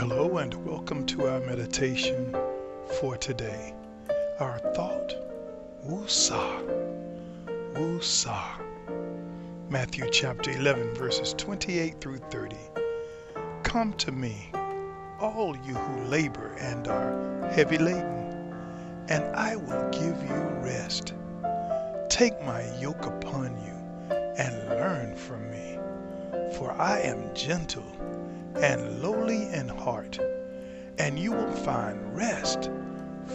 Hello and welcome to our meditation for today. Our thought, Whoosah, Whoosah. Matthew chapter 11, verses 28 through 30. Come to me, all you who labor and are heavy laden, and I will give you rest. Take my yoke upon you and learn from me, for I am gentle and lowly in heart, and you will find rest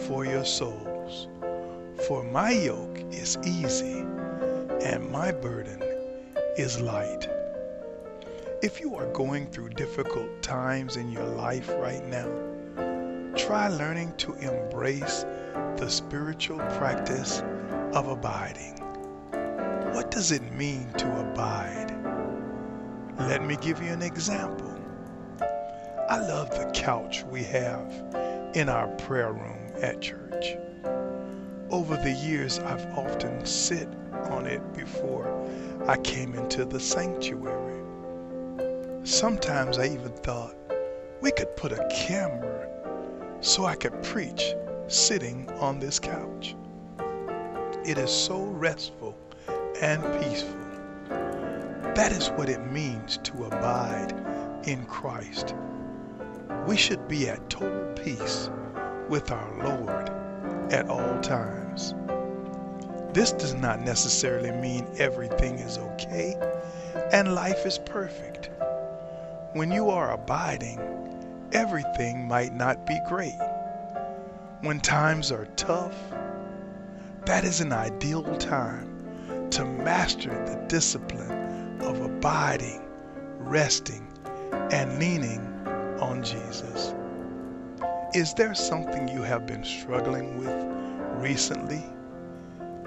for your souls. For my yoke is easy, and my burden is light. If you are going through difficult times in your life right now, try learning to embrace the spiritual practice of abiding. What does it mean to abide? Let me give you an example. I love the couch we have in our prayer room at church. Over the years, I've often sit on it before I came into the sanctuary. Sometimes I even thought we could put a camera so I could preach sitting on this couch. It is so restful and peaceful. That is what it means to abide in Christ we should be at total peace with our Lord at all times. This does not necessarily mean everything is okay and life is perfect. When you are abiding, everything might not be great. When times are tough, that is an ideal time to master the discipline of abiding, resting, and leaning on Jesus. Is there something you have been struggling with recently?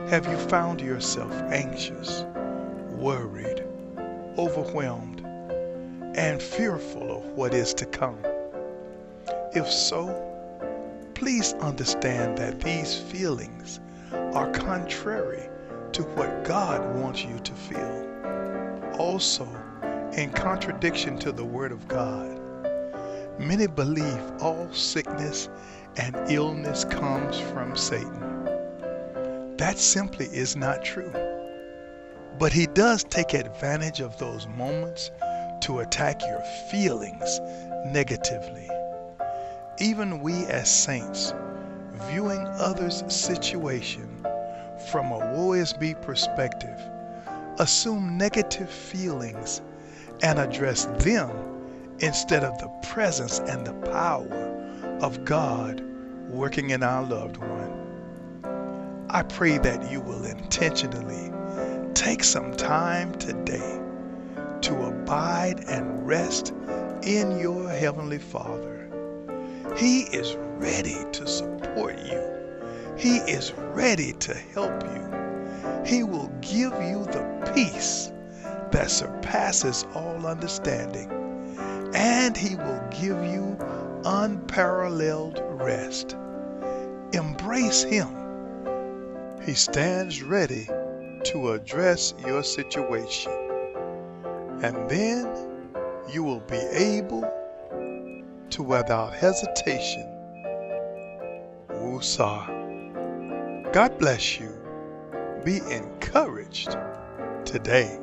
Have you found yourself anxious, worried, overwhelmed, and fearful of what is to come? If so, please understand that these feelings are contrary to what God wants you to feel. Also, in contradiction to the Word of God, Many believe all sickness and illness comes from Satan. That simply is not true. But he does take advantage of those moments to attack your feelings negatively. Even we as saints, viewing others' situation from a woe is me perspective, assume negative feelings and address them instead of the presence and the power of God working in our loved one. I pray that you will intentionally take some time today to abide and rest in your Heavenly Father. He is ready to support you. He is ready to help you. He will give you the peace that surpasses all understanding and He will give you unparalleled rest. Embrace Him. He stands ready to address your situation. And then you will be able to, without hesitation, whoosah. God bless you. Be encouraged today.